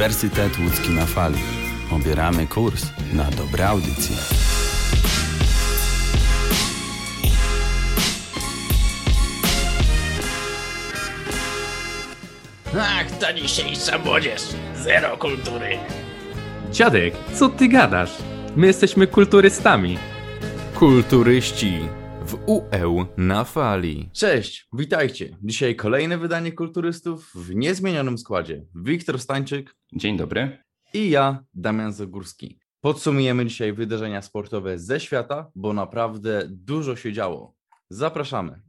Uniwersytet Łódzki na fali. Obieramy kurs na dobre audycje. Ach, ta dzisiejsza młodzież. Zero kultury. Dziadek, co ty gadasz? My jesteśmy kulturystami. Kulturyści w UE na fali. Cześć, witajcie. Dzisiaj kolejne wydanie Kulturystów w niezmienionym składzie. Wiktor Stańczyk Dzień dobry. i ja, Damian Zagórski. Podsumujemy dzisiaj wydarzenia sportowe ze świata, bo naprawdę dużo się działo. Zapraszamy.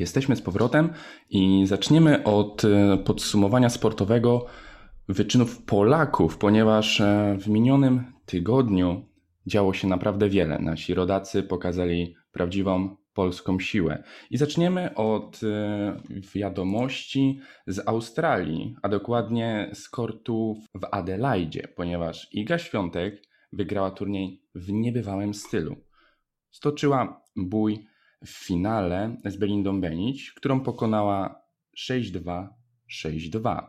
Jesteśmy z powrotem i zaczniemy od e, podsumowania sportowego wyczynów Polaków, ponieważ e, w minionym tygodniu działo się naprawdę wiele. Nasi rodacy pokazali prawdziwą polską siłę. I zaczniemy od e, wiadomości z Australii, a dokładnie z kortów w Adelaide, ponieważ Iga Świątek wygrała turniej w niebywałym stylu. Stoczyła bój w finale z Belindą Benić, którą pokonała 6-2, 6-2.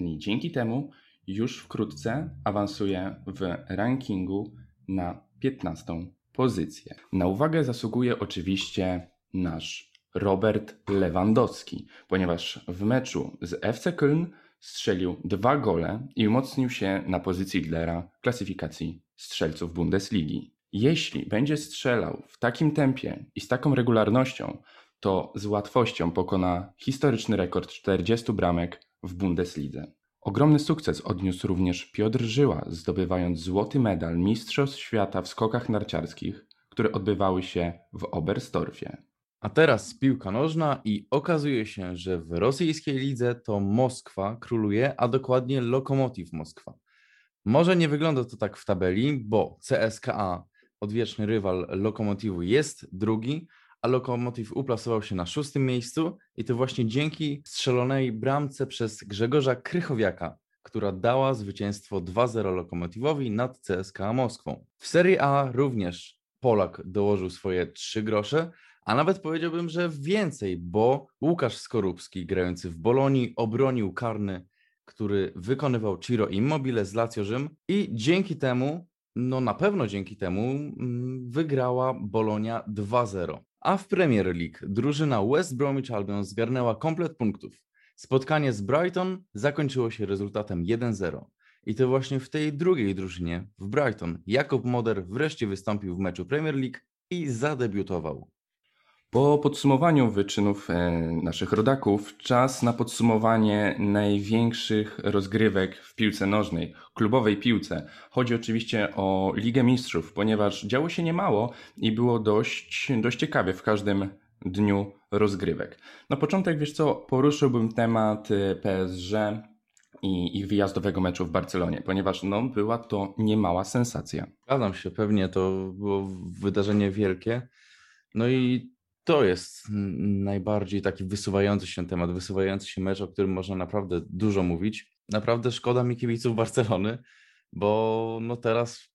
I dzięki temu już wkrótce awansuje w rankingu na 15 pozycję. Na uwagę zasługuje oczywiście nasz Robert Lewandowski, ponieważ w meczu z FC Köln strzelił dwa gole i umocnił się na pozycji lidera klasyfikacji strzelców Bundesligi. Jeśli będzie strzelał w takim tempie i z taką regularnością, to z łatwością pokona historyczny rekord 40 bramek w Bundeslidze. Ogromny sukces odniósł również Piotr Żyła, zdobywając złoty medal Mistrzostw Świata w skokach narciarskich, które odbywały się w Oberstdorfie. A teraz piłka nożna i okazuje się, że w rosyjskiej lidze to Moskwa króluje, a dokładnie Lokomotiv Moskwa. Może nie wygląda to tak w tabeli, bo CSKA odwieczny rywal Lokomotivu jest drugi, a Lokomotiv uplasował się na szóstym miejscu i to właśnie dzięki strzelonej bramce przez Grzegorza Krychowiaka, która dała zwycięstwo 2-0 Lokomotivowi nad CSKA Moskwą. W Serie A również Polak dołożył swoje trzy grosze, a nawet powiedziałbym, że więcej, bo Łukasz Skorupski grający w Bolonii obronił karny, który wykonywał Ciro Immobile z Lazio Rzym i dzięki temu no na pewno dzięki temu mm, wygrała Bolonia 2-0. A w Premier League drużyna West Bromwich Albion zgarnęła komplet punktów. Spotkanie z Brighton zakończyło się rezultatem 1-0. I to właśnie w tej drugiej drużynie, w Brighton, Jakob Moder wreszcie wystąpił w meczu Premier League i zadebiutował. Po podsumowaniu wyczynów e, naszych rodaków, czas na podsumowanie największych rozgrywek w piłce nożnej, klubowej piłce. Chodzi oczywiście o Ligę Mistrzów, ponieważ działo się niemało i było dość, dość ciekawie w każdym dniu rozgrywek. Na początek, wiesz co, poruszyłbym temat e, PSG i ich wyjazdowego meczu w Barcelonie, ponieważ no, była to niemała sensacja. Zgadzam się, pewnie to było wydarzenie wielkie. No i to jest najbardziej taki wysuwający się temat, wysuwający się mecz, o którym można naprawdę dużo mówić. Naprawdę szkoda mi kibiców Barcelony, bo no teraz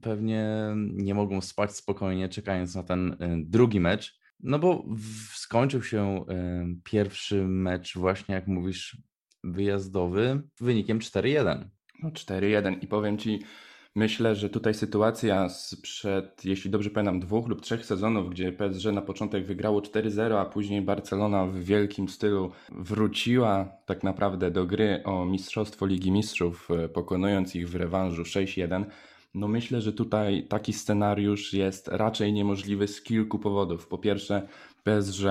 pewnie nie mogą spać spokojnie, czekając na ten y, drugi mecz. No bo skończył się y, pierwszy mecz, właśnie jak mówisz, wyjazdowy wynikiem 4-1. No 4-1 i powiem Ci, myślę, że tutaj sytuacja sprzed, jeśli dobrze pamiętam, dwóch lub trzech sezonów, gdzie PSG na początek wygrało 4-0, a później Barcelona w wielkim stylu wróciła tak naprawdę do gry o Mistrzostwo Ligi Mistrzów, e, pokonując ich w rewanżu 6-1. No myślę, że tutaj taki scenariusz jest raczej niemożliwy z kilku powodów. Po pierwsze, PSG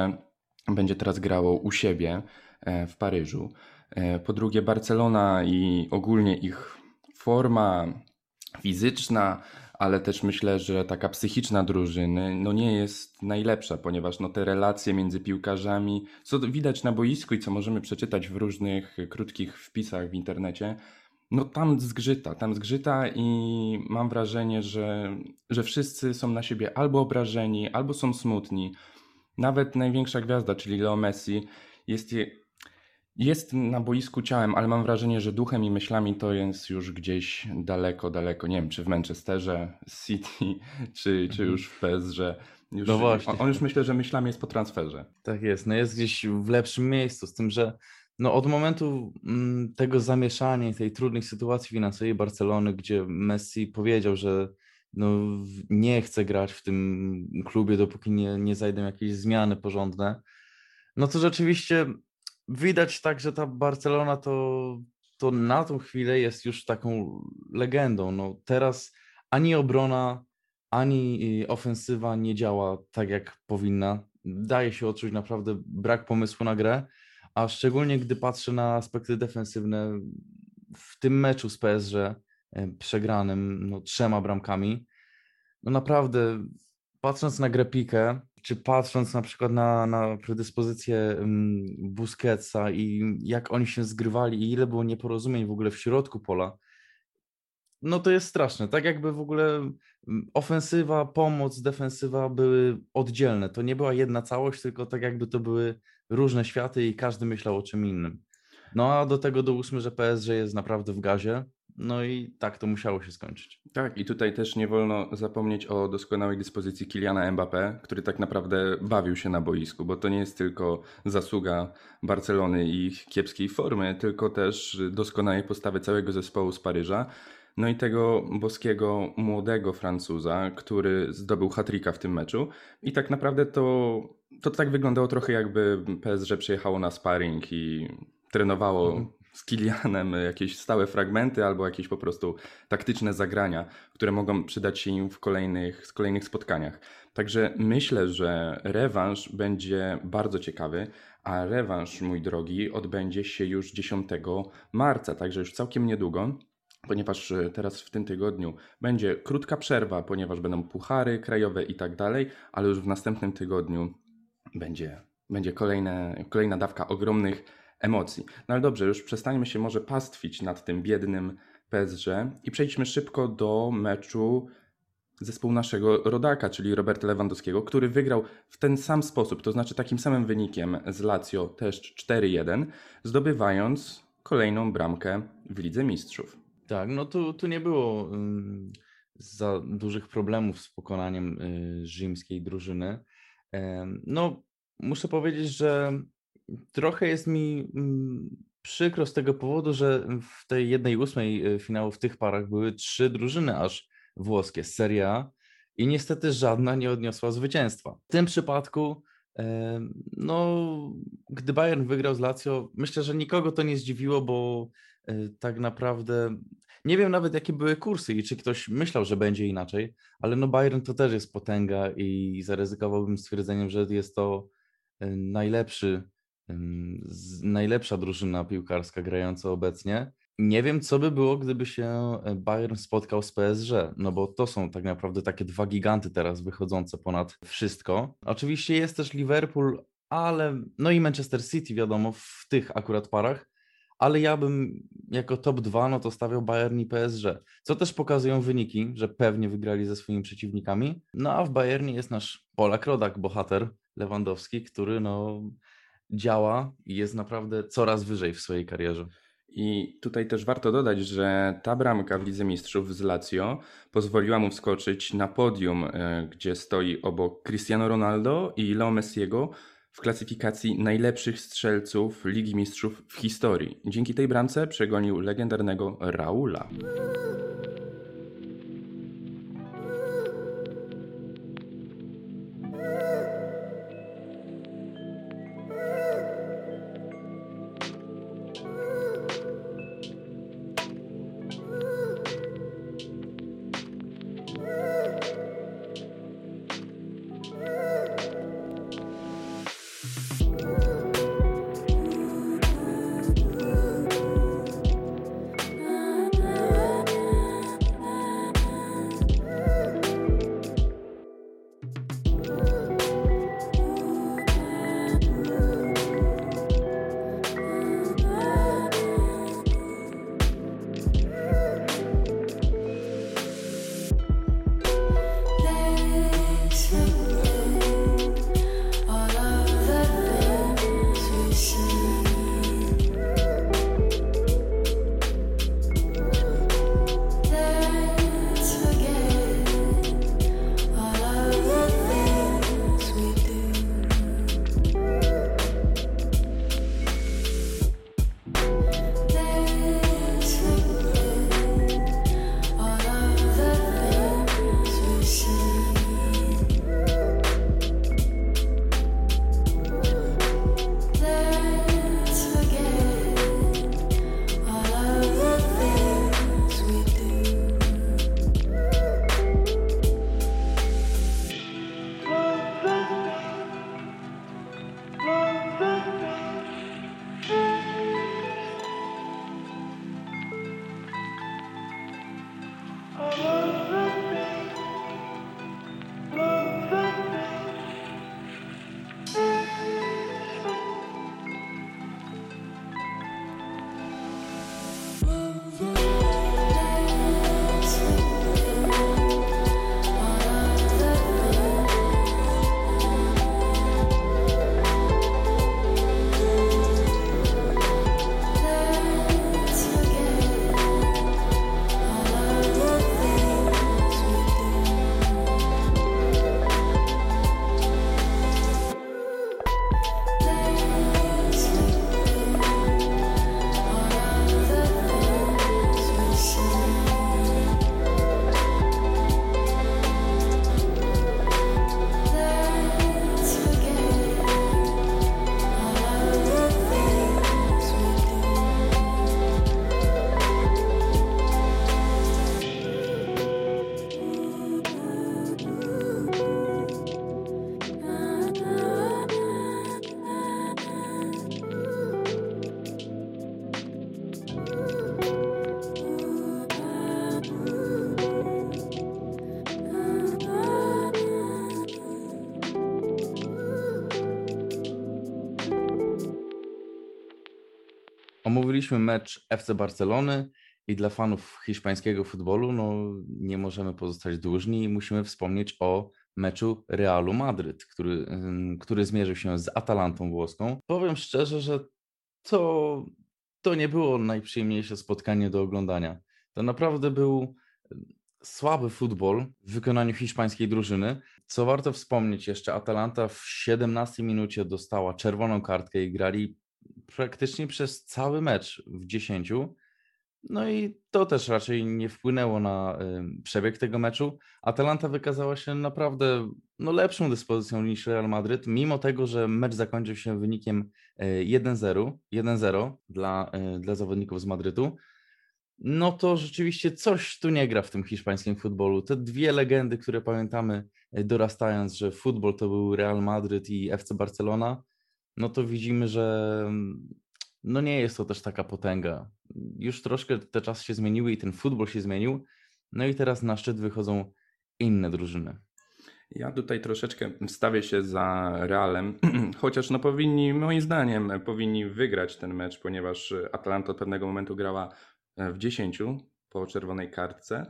będzie teraz grało u siebie e, w Paryżu. E, po drugie, Barcelona i ogólnie ich forma fizyczna, ale też myślę, że taka psychiczna drużyny no nie jest najlepsza, ponieważ no te relacje między piłkarzami, co widać na boisku i co możemy przeczytać w różnych krótkich wpisach w internecie, no tam zgrzyta, tam zgrzyta i mam wrażenie, że, że wszyscy są na siebie albo obrażeni, albo są smutni. Nawet największa gwiazda, czyli Leo Messi, jest jest na boisku ciałem, ale mam wrażenie, że duchem i myślami to jest już gdzieś daleko, daleko. Nie wiem, czy w Manchesterze, City, czy, czy mhm. już w PSG. Już, no właśnie. On, on już myślę, że myślami jest po transferze. Tak jest, no jest gdzieś w lepszym miejscu, z tym, że no od momentu mm, tego zamieszania, tej trudnej sytuacji finansowej Barcelony, gdzie Messi powiedział, że no, nie chce grać w tym klubie, dopóki nie, nie zajdą jakieś zmiany porządne, no to rzeczywiście widać tak, że ta Barcelona to, to na tą chwilę jest już taką legendą. No, teraz ani obrona, ani y, ofensywa nie działa tak, jak powinna. Daje się odczuć naprawdę brak pomysłu na grę, a szczególnie gdy patrzę na aspekty defensywne w tym meczu z PSG y, przegranym no, trzema bramkami, no naprawdę patrząc na grę Pikę, czy patrząc na przykład na, na predyspozycję mm, Busquetsa i jak oni się zgrywali i ile było nieporozumień w ogóle w środku pola, no to jest straszne. Tak jakby w ogóle mm, ofensywa, pomoc, defensywa były oddzielne. To nie była jedna całość, tylko tak jakby to były różne światy i każdy myślał o czym innym. No a do tego dołóżmy, że PSG jest naprawdę w gazie. No i tak to musiało się skończyć. Tak, i tutaj też nie wolno zapomnieć o doskonałej dyspozycji Kiliana Mbappé, który tak naprawdę bawił się na boisku, bo to nie jest tylko zasługa Barcelony i ich kiepskiej formy, tylko też doskonałej postawy całego zespołu z Paryża. No i tego boskiego młodego Francuza, który zdobył hatrika w tym meczu. I tak naprawdę to, to tak wyglądało trochę jakby PSG przyjechało na sparring i trenowało mhm z Kilianem jakieś stałe fragmenty albo jakieś po prostu taktyczne zagrania, które mogą przydać się im w kolejnych, w kolejnych spotkaniach. Także myślę, że rewanż będzie bardzo ciekawy, a rewanż, mój drogi, odbędzie się już 10 marca, także już całkiem niedługo ponieważ teraz w tym tygodniu będzie krótka przerwa, ponieważ będą puchary krajowe i tak dalej, ale już w następnym tygodniu będzie, będzie kolejne, kolejna dawka ogromnych emocji. No ale dobrze, już przestańmy się może pastwić nad tym biednym PSG i przejdźmy szybko do meczu zespół naszego rodaka, czyli Roberta Lewandowskiego, który wygrał w ten sam sposób, to znaczy takim samym wynikiem z Lazio też 4-1, zdobywając kolejną bramkę w Lidze Mistrzów. Tak, no tu, tu nie było um, za dużych problemów z pokonaniem y, rzymskiej drużyny. no, muszę powiedzieć, że trochę jest mi mm, przykro z tego powodu, że w tej jednej ósmej y, finału w tych parach były trzy drużyny aż włoskie, Serie A i niestety żadna nie odniosła zwycięstwa. W tym przypadku, e, no, gdy Bayern wygrał z Lazio, myślę, że nikogo to nie zdziwiło, bo e, tak naprawdę nie wiem nawet jakie były kursy i czy ktoś myślał, że będzie inaczej, ale no Bayern to też jest potęga i zaryzykowałbym stwierdzeniem, że jest to e, najlepszy, najlepsza drużyna piłkarska grająca obecnie. Nie wiem, co by było, gdyby się e, Bayern spotkał z PSG, no bo to są tak naprawdę takie dwa giganty teraz wychodzące ponad wszystko. Oczywiście jest też Liverpool, ale no i Manchester City, wiadomo, w tych akurat parach, ale ja bym jako top 2 no to stawiał Bayern i PSG, co też pokazują wyniki, że pewnie wygrali ze swoimi przeciwnikami. No a w Bayernie jest nasz Polak Rodak, bohater Lewandowski, który no działa i jest naprawdę coraz wyżej w swojej karierze. I tutaj też warto dodać, że ta bramka w Lidze Mistrzów z Lazio pozwoliła mu wskoczyć na podium, e, gdzie stoi obok Cristiano Ronaldo i Leo Messiego w klasyfikacji najlepszych strzelców Ligi Mistrzów w historii. Dzięki tej bramce przegonił legendarnego Raula. Omówiliśmy mecz FC Barcelony i dla fanów hiszpańskiego futbolu no, nie możemy pozostać dłużni i musimy wspomnieć o meczu Realu Madryt, który, który zmierzył się z Atalantą włoską. Powiem szczerze, że to, to nie było najprzyjemniejsze spotkanie do oglądania. To naprawdę był słaby futbol w wykonaniu hiszpańskiej drużyny. Co warto wspomnieć jeszcze, Atalanta w 17 minucie dostała czerwoną kartkę i grali praktycznie przez cały mecz w 10. No i to też raczej nie wpłynęło na przebieg tego meczu. Atalanta wykazała się naprawdę no, lepszą dyspozycją niż Real Madryt, mimo tego, że mecz zakończył się wynikiem y, 1-0 1-0 dla, y, dla zawodników z Madrytu. No to rzeczywiście coś tu nie gra w tym hiszpańskim futbolu. Te dwie legendy, które pamiętamy y, dorastając, że futbol to był Real Madryt i FC Barcelona, no to widzimy, że no nie jest to też taka potęga. Już troszkę te czasy się zmieniły i ten futbol się zmienił. No i teraz na szczyt wychodzą inne drużyny. Ja tutaj troszeczkę wstawię się za Realem, chociaż no powinni, moim zdaniem, powinni wygrać ten mecz, ponieważ Atalanta od pewnego momentu grała w 10 po czerwonej kartce,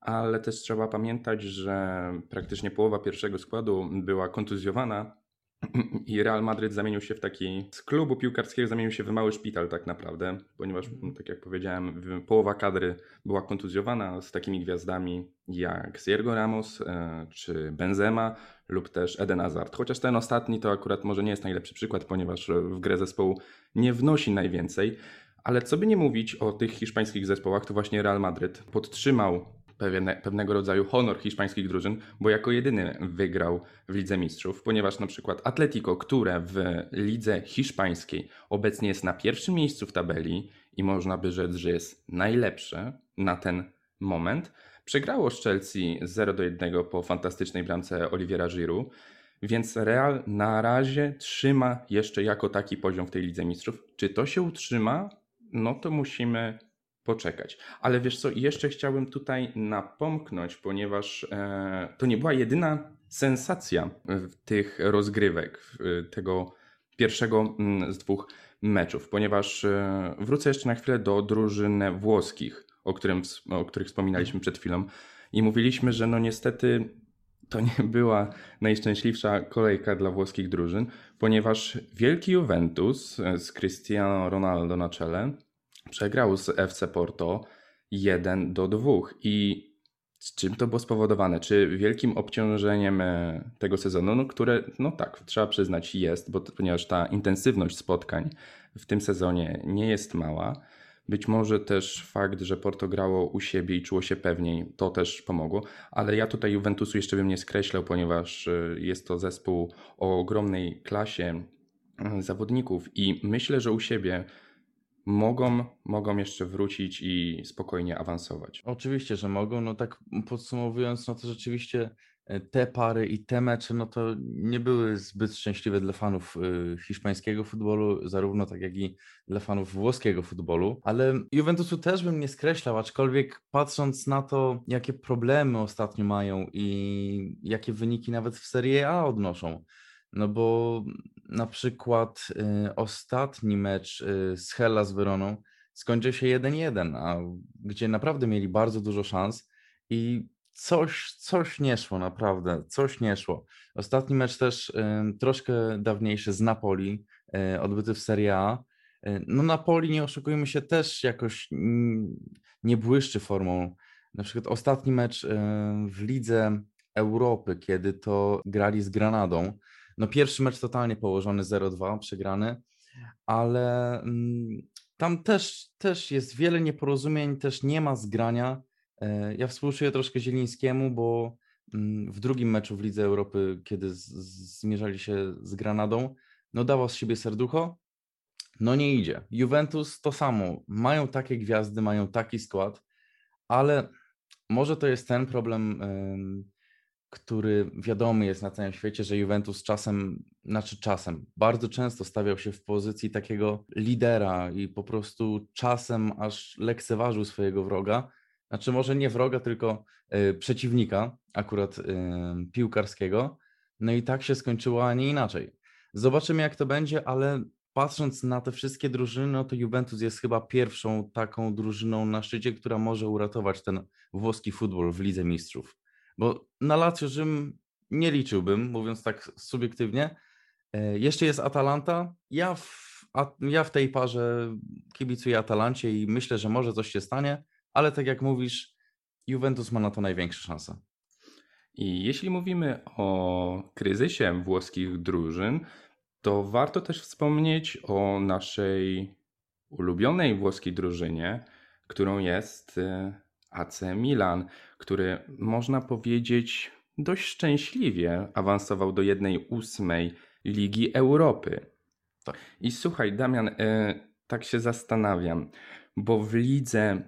ale też trzeba pamiętać, że praktycznie połowa pierwszego składu była kontuzjowana i Real Madryt zamienił się w taki, z klubu piłkarskiego zamienił się w mały szpital tak naprawdę, ponieważ, no, tak jak powiedziałem, połowa kadry była kontuzjowana z takimi gwiazdami jak Sergio Ramos, e, czy Benzema lub też Eden Hazard. Chociaż ten ostatni to akurat może nie jest najlepszy przykład, ponieważ w grę zespołu nie wnosi najwięcej, ale co by nie mówić o tych hiszpańskich zespołach, to właśnie Real Madryt podtrzymał pewne, pewnego rodzaju honor hiszpańskich drużyn, bo jako jedyny wygrał w Lidze Mistrzów, ponieważ na przykład Atletico, które w Lidze Hiszpańskiej obecnie jest na pierwszym miejscu w tabeli i można by rzec, że jest najlepsze na ten moment, przegrało z Chelsea 0 do 1 po fantastycznej bramce Oliviera Giroud, więc Real na razie trzyma jeszcze jako taki poziom w tej Lidze Mistrzów. Czy to się utrzyma? No to musimy poczekać. Ale wiesz co, jeszcze chciałbym tutaj napomknąć, ponieważ e, to nie była jedyna sensacja tych rozgrywek, tego pierwszego mm, z dwóch meczów, ponieważ e, wrócę jeszcze na chwilę do drużyn włoskich, o, którym, o których wspominaliśmy przed chwilą i mówiliśmy, że no niestety to nie była najszczęśliwsza kolejka dla włoskich drużyn, ponieważ wielki Juventus z Cristiano Ronaldo na czele przegrał z FC Porto 1 do 2 i z czym to było spowodowane? Czy wielkim obciążeniem e, tego sezonu, no, które, no tak, trzeba przyznać, jest, bo, ponieważ ta intensywność spotkań w tym sezonie nie jest mała. Być może też fakt, że Porto grało u siebie i czuło się pewniej, to też pomogło, ale ja tutaj Juventusu jeszcze bym nie skreślał, ponieważ e, jest to zespół o ogromnej klasie e, zawodników i myślę, że u siebie mogą, mogą jeszcze wrócić i spokojnie awansować. Oczywiście, że mogą. No tak podsumowując, no to rzeczywiście e, te pary i te mecze, no to nie były zbyt szczęśliwe dla fanów e, hiszpańskiego futbolu, zarówno tak jak i dla fanów włoskiego futbolu, ale Juventusu też bym nie skreślał, aczkolwiek patrząc na to, jakie problemy ostatnio mają i jakie wyniki nawet w Serie A odnoszą, no bo na przykład y, ostatni mecz y, z Weroną skończył się 1-1, a gdzie naprawdę mieli bardzo dużo szans i coś, coś nie szło, naprawdę, coś nie szło. Ostatni mecz też y, troszkę dawniejszy z Napoli, y, odbyty w Serie A. Y, no Napoli, nie oszukujmy się, też jakoś nie błyszczy formą. Na przykład ostatni mecz y, w Lidze Europy, kiedy to grali z Granadą, no pierwszy mecz totalnie położony 0-2, przegrany, ale mm, tam też, też jest wiele nieporozumień, też nie ma zgrania. E, ja współczuję troszkę Zielińskiemu, bo mm, w drugim meczu w Lidze Europy, kiedy zmierzali się z Granadą, no dawał z siebie serducho, no nie idzie. Juventus to samo. Mają takie gwiazdy, mają taki skład, ale może to jest ten problem, który wiadomy jest na całym świecie, że Juventus czasem, znaczy czasem, bardzo często stawiał się w pozycji takiego lidera i po prostu czasem aż lekceważył swojego wroga. Znaczy może nie wroga, tylko y, przeciwnika, akurat y, piłkarskiego. No i tak się skończyło, a nie inaczej. Zobaczymy jak to będzie, ale patrząc na te wszystkie drużyny, no to Juventus jest chyba pierwszą taką drużyną na szczycie, która może uratować ten włoski futbol w Lidze Mistrzów. Bo na Lazio Rzym nie liczyłbym, mówiąc tak subiektywnie. E, jeszcze jest Atalanta. Ja w, ja w tej parze kibicuję Atalancie i myślę, że może coś się stanie, ale tak jak mówisz, Juventus ma na to największe szanse. I jeśli mówimy o kryzysie włoskich drużyn, to warto też wspomnieć o naszej ulubionej włoskiej drużynie, którą jest y, AC Milan, który można powiedzieć dość szczęśliwie awansował do jednej ósmej Ligi Europy. Tak. I słuchaj, Damian, y, tak się zastanawiam, bo w lidze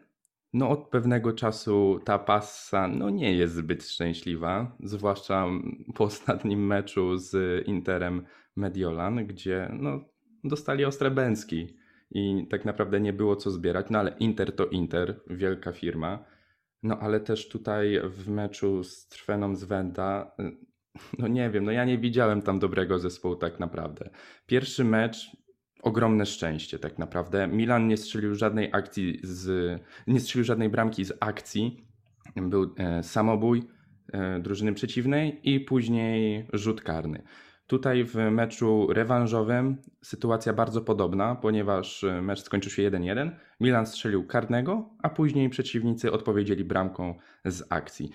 no od pewnego czasu ta passa no nie jest zbyt szczęśliwa, zwłaszcza po ostatnim meczu z Interem Mediolan, gdzie no, dostali ostre bęcki i tak naprawdę nie było co zbierać, no ale Inter to Inter, wielka firma, no ale też tutaj w meczu z Trweną z Wenda, no nie wiem, no ja nie widziałem tam dobrego zespołu tak naprawdę. Pierwszy mecz ogromne szczęście tak naprawdę. Milan nie strzelił żadnej akcji z, nie strzelił żadnej bramki z akcji. Był e, samobój e, drużyny przeciwnej i później rzut karny. Tutaj w meczu rewanżowym sytuacja bardzo podobna, ponieważ e, mecz skończył się 1-1. Milan strzelił karnego, a później przeciwnicy odpowiedzieli bramką z akcji.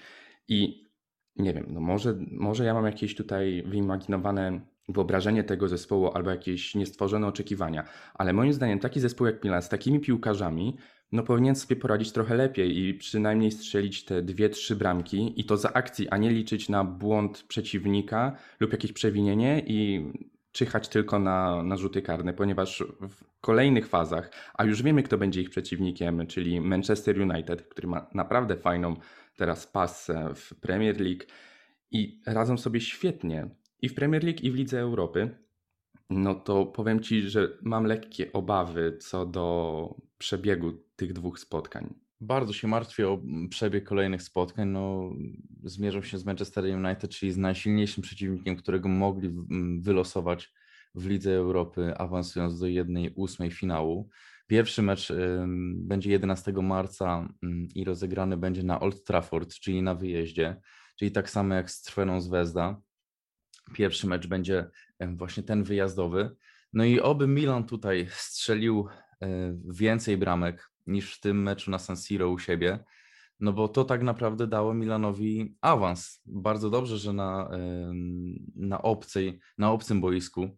I nie wiem, no może, może ja mam jakieś tutaj wyimaginowane wyobrażenie tego zespołu albo jakieś niestworzone oczekiwania, ale moim zdaniem taki zespół jak Milan z takimi piłkarzami no powinien sobie poradzić trochę lepiej i przynajmniej strzelić te dwie, trzy bramki i to za akcji, a nie liczyć na błąd przeciwnika lub jakieś przewinienie i czyhać tylko na, na rzuty karne, ponieważ w kolejnych fazach, a już wiemy kto będzie ich przeciwnikiem, czyli Manchester United, który ma naprawdę fajną teraz pasę w Premier League i radzą sobie świetnie i w Premier League, i w Lidze Europy, no to powiem Ci, że mam lekkie obawy co do przebiegu tych dwóch spotkań. Bardzo się martwię o przebieg kolejnych spotkań. No, zmierzą się z Manchester United, czyli z najsilniejszym przeciwnikiem, którego mogli wylosować w Lidze Europy, awansując do jednej ósmej finału. Pierwszy mecz będzie 11 marca y, i rozegrany będzie na Old Trafford, czyli na wyjeździe, czyli tak samo jak z Trweną Zvezda. Pierwszy mecz będzie właśnie ten wyjazdowy. No i oby Milan tutaj strzelił e, więcej bramek niż w tym meczu na San Siro u siebie, no bo to tak naprawdę dało Milanowi awans. Bardzo dobrze, że na, na, obcej, na obcym boisku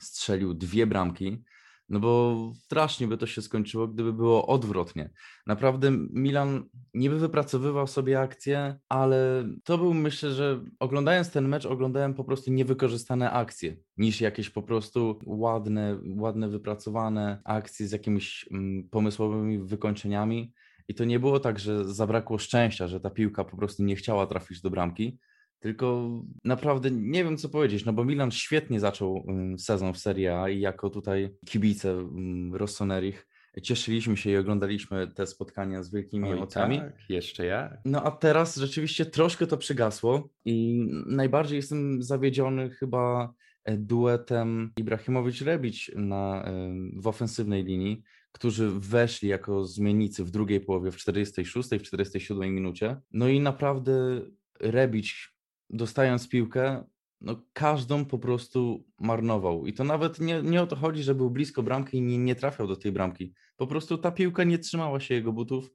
strzelił dwie bramki, no bo strasznie by to się skończyło, gdyby było odwrotnie. Naprawdę Milan niby wypracowywał sobie akcje, ale to był myślę, że oglądając ten mecz, oglądałem po prostu niewykorzystane akcje, niż jakieś po prostu ładne, ładne wypracowane akcje z jakimiś mm, pomysłowymi wykończeniami. I to nie było tak, że zabrakło szczęścia, że ta piłka po prostu nie chciała trafić do bramki, tylko naprawdę nie wiem, co powiedzieć, no bo Milan świetnie zaczął sezon w Serie A i jako tutaj kibice Rossonerich cieszyliśmy się i oglądaliśmy te spotkania z wielkimi Oj, emocjami. Tak, jeszcze jak. No a teraz rzeczywiście troszkę to przygasło i najbardziej jestem zawiedziony chyba e, duetem Ibrahimowicz-Rebić na, w ofensywnej linii, którzy weszli jako zmiennicy w drugiej połowie, w 46, w 47 minucie. No i naprawdę Rebić dostając piłkę, no każdą po prostu marnował. I to nawet nie, nie o to chodzi, że był blisko bramki i nie, nie trafiał do tej bramki. Po prostu ta piłka nie trzymała się jego butów.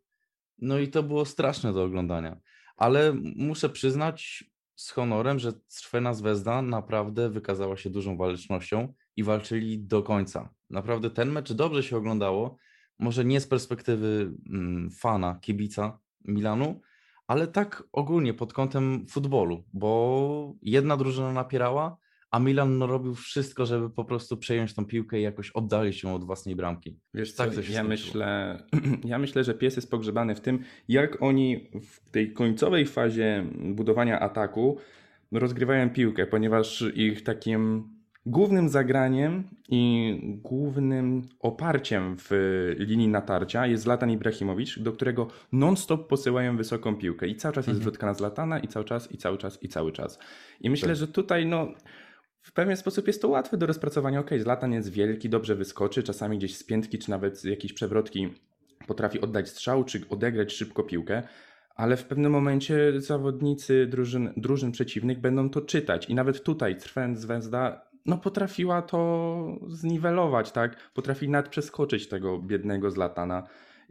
No i to było straszne do oglądania. Ale muszę przyznać z honorem, że Trwena Zvezda naprawdę wykazała się dużą walecznością i walczyli do końca. Naprawdę ten mecz dobrze się oglądało. Może nie z perspektywy mm, fana, kibica Milanu, ale tak ogólnie pod kątem futbolu, bo jedna drużyna napierała, a Milan no, robił wszystko, żeby po prostu przejąć tą piłkę i jakoś oddalić ją od własnej bramki. Wiesz co, tak ja, myślę, ja myślę, że pies jest pogrzebany w tym, jak oni w tej końcowej fazie budowania ataku rozgrywają piłkę, ponieważ ich takim Głównym zagraniem i głównym oparciem w linii natarcia jest Zlatan Ibrahimowicz, do którego non-stop posyłają wysoką piłkę i cały czas jest mhm. wrzutka na Zlatana i cały czas, i cały czas, i cały czas. I myślę, tak. że tutaj no, w pewien sposób jest to łatwe do rozpracowania. Ok, Zlatan jest wielki, dobrze wyskoczy, czasami gdzieś z piętki, czy nawet z jakiejś przewrotki potrafi oddać strzał, czy odegrać szybko piłkę, ale w pewnym momencie zawodnicy drużyn, drużyn przeciwnych będą to czytać. I nawet tutaj Trwend Zvezda no potrafiła to zniwelować, tak? Potrafi nad przeskoczyć tego biednego Zlatana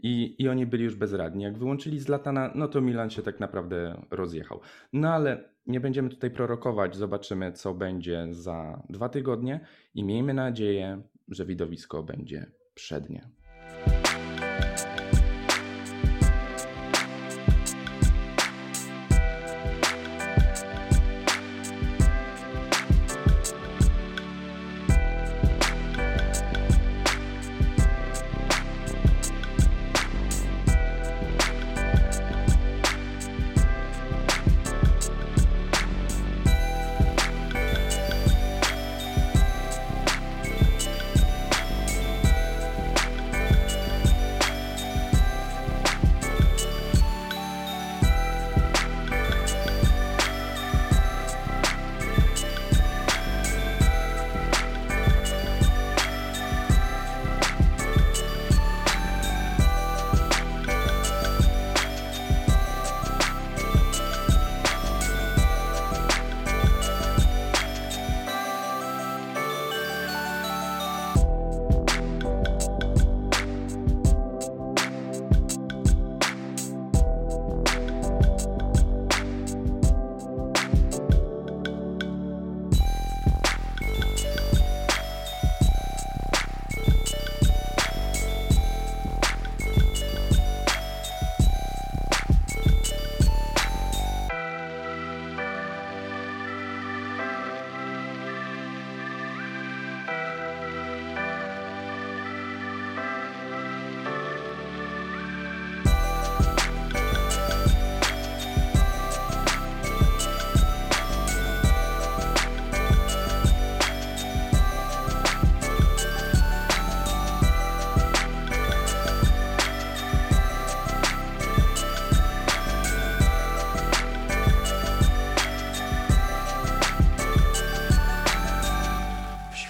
i, i oni byli już bezradni. Jak wyłączyli Zlatana, no to Milan się tak naprawdę rozjechał. No ale nie będziemy tutaj prorokować, zobaczymy co będzie za dwa tygodnie i miejmy nadzieję, że widowisko będzie przednie.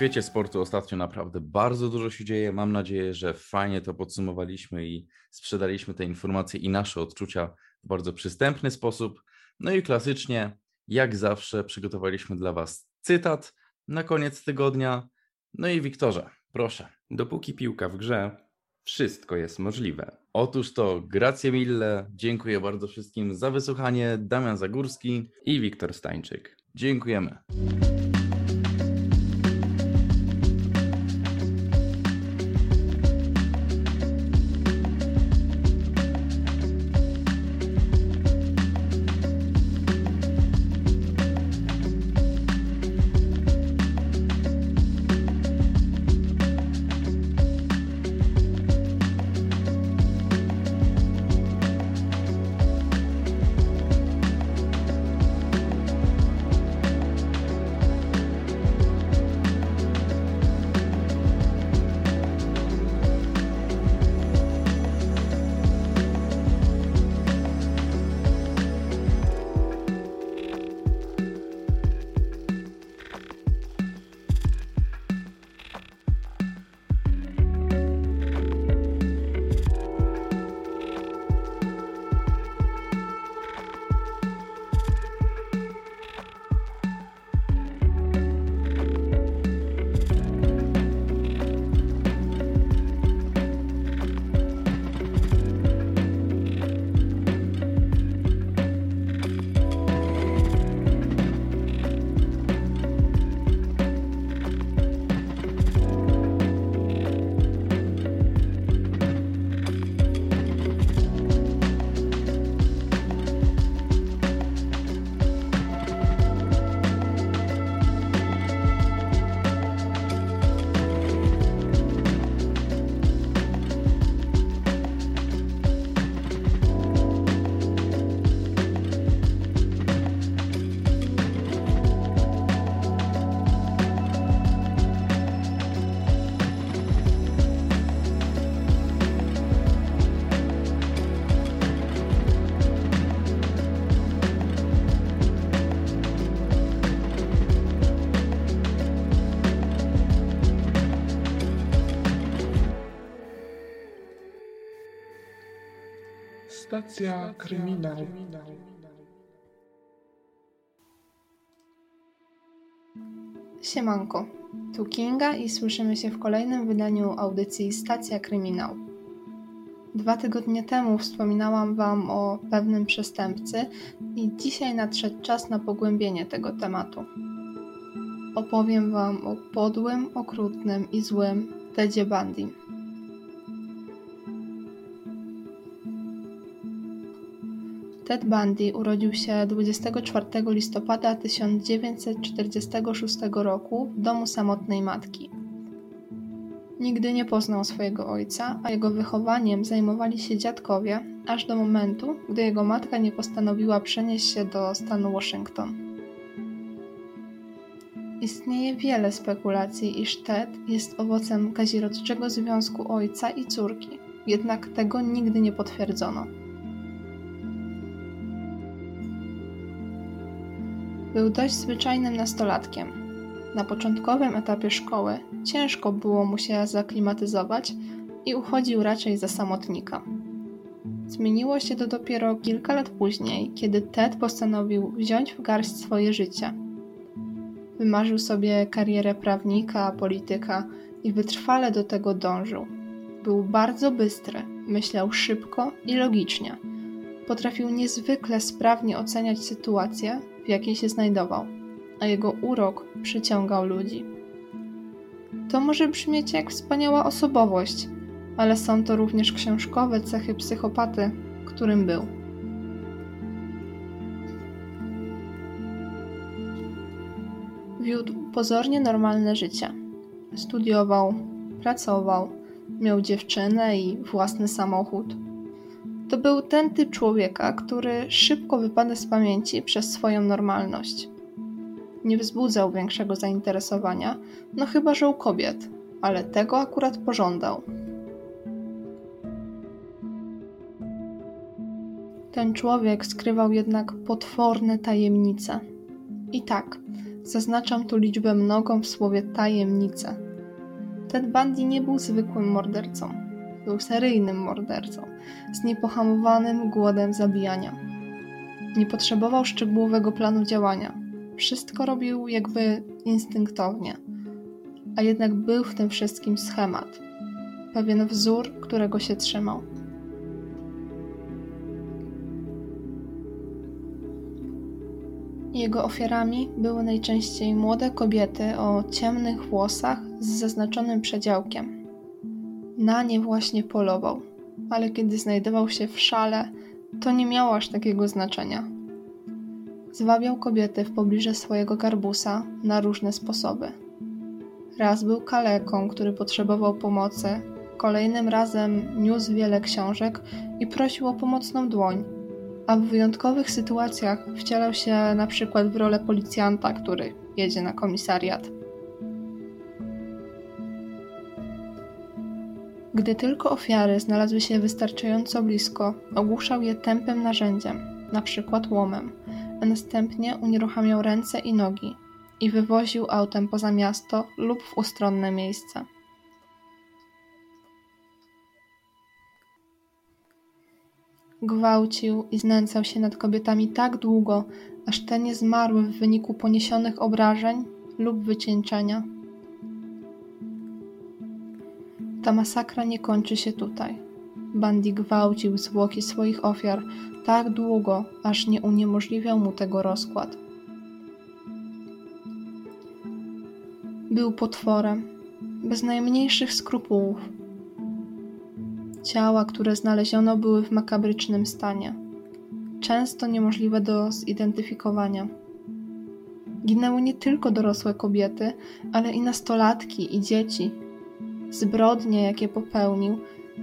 Świecie sportu ostatnio naprawdę bardzo dużo się dzieje. Mam nadzieję, że fajnie to podsumowaliśmy i sprzedaliśmy te informacje i nasze odczucia w bardzo przystępny sposób. No i klasycznie, jak zawsze, przygotowaliśmy dla Was cytat na koniec tygodnia. No i Wiktorze, proszę. Dopóki piłka w grze, wszystko jest możliwe. Otóż to, grazie mille. Dziękuję bardzo wszystkim za wysłuchanie. Damian Zagórski. I Wiktor Stańczyk. Dziękujemy. Stacja kryminał. Siemanko, tu Kinga i słyszymy się w kolejnym wydaniu audycji Stacja Kryminał. Dwa tygodnie temu wspominałam Wam o pewnym przestępcy i dzisiaj nadszedł czas na pogłębienie tego tematu. Opowiem Wam o podłym, okrutnym i złym Tedzie Bundy. Ted Bundy urodził się 24 listopada 1946 roku w domu samotnej matki. Nigdy nie poznał swojego ojca, a jego wychowaniem zajmowali się dziadkowie, aż do momentu, gdy jego matka nie postanowiła przenieść się do stanu Waszyngton. Istnieje wiele spekulacji, iż Ted jest owocem kazirodczego związku ojca i córki, jednak tego nigdy nie potwierdzono. Był dość zwyczajnym nastolatkiem. Na początkowym etapie szkoły ciężko było mu się zaklimatyzować i uchodził raczej za samotnika. Zmieniło się to dopiero kilka lat później, kiedy Ted postanowił wziąć w garść swoje życie. Wymarzył sobie karierę prawnika, polityka i wytrwale do tego dążył. Był bardzo bystry, myślał szybko i logicznie. Potrafił niezwykle sprawnie oceniać sytuacje w jakiej się znajdował, a jego urok przyciągał ludzi. To może brzmieć jak wspaniała osobowość, ale są to również książkowe cechy psychopaty, którym był. Wiódł pozornie normalne życie. Studiował, pracował, miał dziewczynę i własny samochód to był ten typ człowieka, który szybko wypada z pamięci przez swoją normalność. Nie wzbudzał większego zainteresowania, no chyba że u kobiet, ale tego akurat pożądał. Ten człowiek skrywał jednak potworne tajemnice. I tak, Zaznaczam tu liczbę mnogą w słowie tajemnice. Ted Bundy nie był zwykłym mordercą. Był seryjnym mordercą, z niepohamowanym głodem zabijania. Nie potrzebował szczegółowego planu działania. Wszystko robił jakby instynktownie. A jednak był w tym wszystkim schemat. Pewien wzór, którego się trzymał. Jego ofiarami były najczęściej młode kobiety o ciemnych włosach z zaznaczonym przedziałkiem. Na nie właśnie polował, ale kiedy znajdował się w szale, to nie miało aż takiego znaczenia. Zwabiał kobiety w pobliże swojego garbusa na różne sposoby. Raz był kaleką, który potrzebował pomocy, kolejnym razem niósł wiele książek i prosił o pomocną dłoń, a w wyjątkowych sytuacjach wcielał się na przykład w rolę policjanta, który jedzie na komisariat. Gdy tylko ofiary znalazły się wystarczająco blisko, ogłuszał je tępym narzędziem, na przykład łomem, a następnie unieruchamiał ręce i nogi i wywoził autem poza miasto lub w ustronne miejsce. Gwałcił i znęcał się nad kobietami tak długo, aż te nie zmarły w wyniku poniesionych obrażeń lub wycieńczenia. Ta masakra nie kończy się tutaj. Bandy gwałcił zwłoki swoich ofiar tak długo, aż nie uniemożliwiał mu tego rozkład. Był potworem, bez najmniejszych skrupułów. Ciała, które znaleziono, były w makabrycznym stanie, często niemożliwe do zidentyfikowania. Ginęły nie tylko dorosłe kobiety, ale i nastolatki i dzieci. Zbrodnie, jakie popełnił,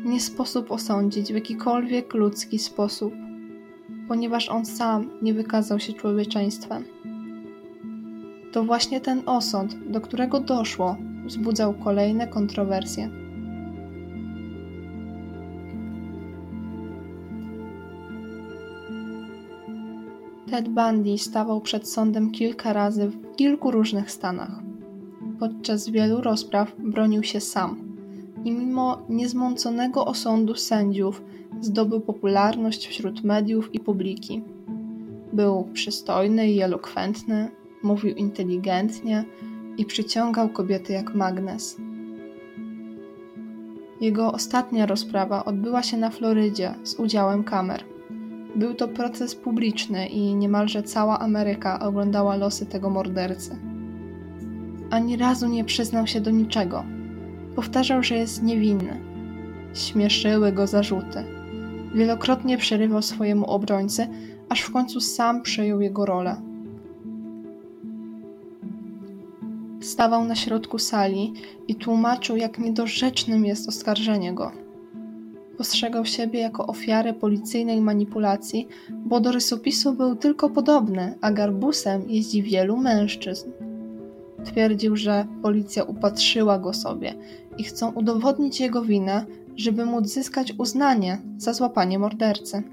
nie sposób osądzić w jakikolwiek ludzki sposób, ponieważ on sam nie wykazał się człowieczeństwem. To właśnie ten osąd, do którego doszło, wzbudzał kolejne kontrowersje. Ted Bundy stawał przed sądem kilka razy w kilku różnych stanach. Podczas wielu rozpraw bronił się sam i mimo niezmąconego osądu sędziów zdobył popularność wśród mediów i publiki. Był przystojny i elokwentny, mówił inteligentnie i przyciągał kobiety jak magnes. Jego ostatnia rozprawa odbyła się na Florydzie z udziałem kamer. Był to proces publiczny i niemalże cała Ameryka oglądała losy tego mordercy. Ani razu nie przyznał się do niczego. Powtarzał, że jest niewinny. Śmieszyły go zarzuty. Wielokrotnie przerywał swojemu obrońcy, aż w końcu sam przejął jego rolę. Stawał na środku sali i tłumaczył, jak niedorzecznym jest oskarżenie go postrzegał siebie jako ofiarę policyjnej manipulacji, bo do rysopisu był tylko podobny, a garbusem jeździ wielu mężczyzn. Twierdził, że policja upatrzyła go sobie i chcą udowodnić jego winę, żeby móc zyskać uznanie za złapanie mordercy.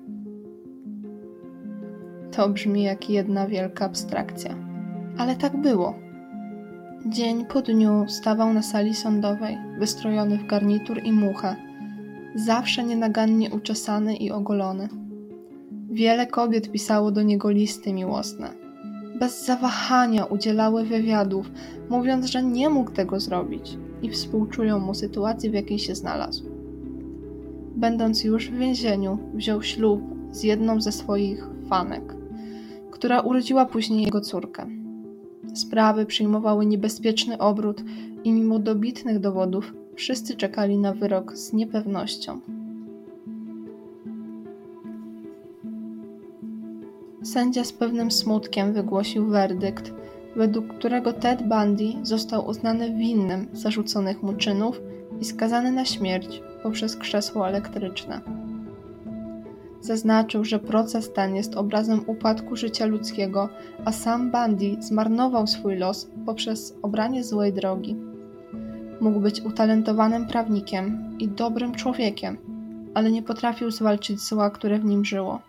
To brzmi jak jedna wielka abstrakcja. Ale tak było. Dzień po dniu stawał na sali sądowej, wystrojony w garnitur i muchę, zawsze nienagannie uczesany i ogolony. Wiele kobiet pisało do niego listy miłosne. Bez zawahania udzielały wywiadów, mówiąc, że nie mógł tego zrobić i współczują mu sytuacji, w jakiej się znalazł. Będąc już w więzieniu, wziął ślub z jedną ze swoich fanek, która urodziła później jego córkę. Sprawy przyjmowały niebezpieczny obrót i mimo dobitnych dowodów Wszyscy czekali na wyrok z niepewnością. Sędzia z pewnym smutkiem wygłosił werdykt, według którego Ted Bundy został uznany winnym zarzuconych mu czynów i skazany na śmierć poprzez krzesło elektryczne. Zaznaczył, że proces ten jest obrazem upadku życia ludzkiego, a sam Bundy zmarnował swój los poprzez obranie złej drogi. Mógł być utalentowanym prawnikiem i dobrym człowiekiem, ale nie potrafił zwalczyć zła, które w nim żyło.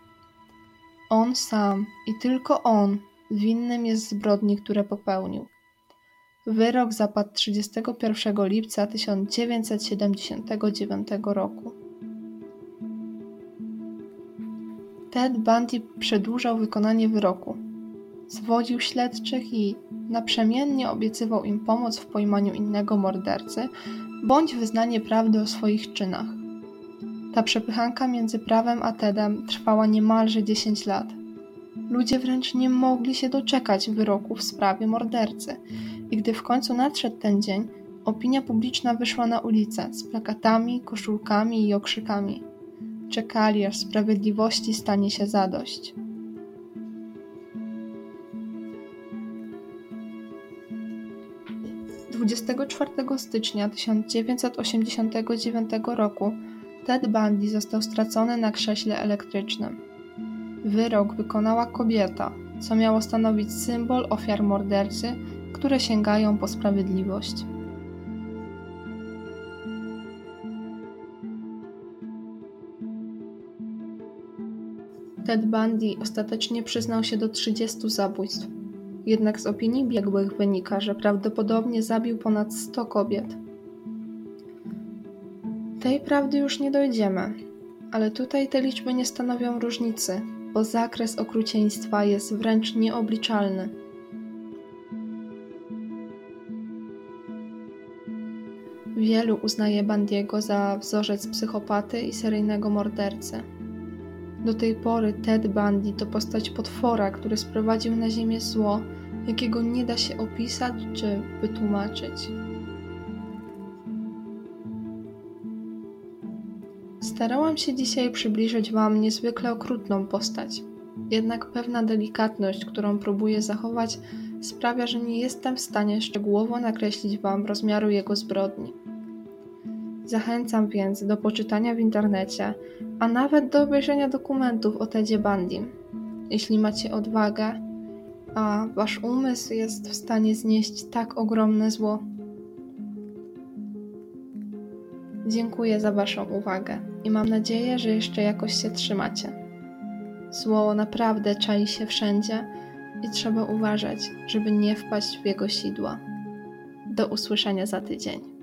On sam i tylko on winnym jest zbrodni, które popełnił. Wyrok zapadł 31 lipca 1979 roku. Ted Bundy przedłużał wykonanie wyroku. Zwodził śledczych i naprzemiennie obiecywał im pomoc w pojmaniu innego mordercy bądź wyznanie prawdy o swoich czynach. Ta przepychanka między prawem a Tedem trwała niemalże 10 lat. Ludzie wręcz nie mogli się doczekać wyroku w sprawie mordercy. I gdy w końcu nadszedł ten dzień, opinia publiczna wyszła na ulicę z plakatami, koszulkami i okrzykami. Czekali, aż sprawiedliwości stanie się zadość. Dwudziestego czwartego stycznia 1989 roku Ted Bundy został stracony na krześle elektrycznym. Wyrok wykonała kobieta, co miało stanowić symbol ofiar mordercy, które sięgają po sprawiedliwość. Ted Bundy ostatecznie przyznał się do 30 zabójstw. Jednak z opinii biegłych wynika, że prawdopodobnie zabił ponad 100 kobiet. Tej prawdy już nie dojdziemy, ale tutaj te liczby nie stanowią różnicy, bo zakres okrucieństwa jest wręcz nieobliczalny. Wielu uznaje Bandiego za wzorzec psychopaty i seryjnego mordercy. Do tej pory Ted Bundy to postać potwora, który sprowadził na ziemię zło, jakiego nie da się opisać czy wytłumaczyć. Starałam się dzisiaj przybliżyć Wam niezwykle okrutną postać. Jednak pewna delikatność, którą próbuję zachować, sprawia, że nie jestem w stanie szczegółowo nakreślić Wam rozmiaru jego zbrodni. Zachęcam więc do poczytania w internecie, a nawet do obejrzenia dokumentów o Tedzie Bundy. Jeśli macie odwagę, a Wasz umysł jest w stanie znieść tak ogromne zło. Dziękuję za Waszą uwagę i mam nadzieję, że jeszcze jakoś się trzymacie. Zło naprawdę czai się wszędzie i trzeba uważać, żeby nie wpaść w jego sidła. Do usłyszenia za tydzień.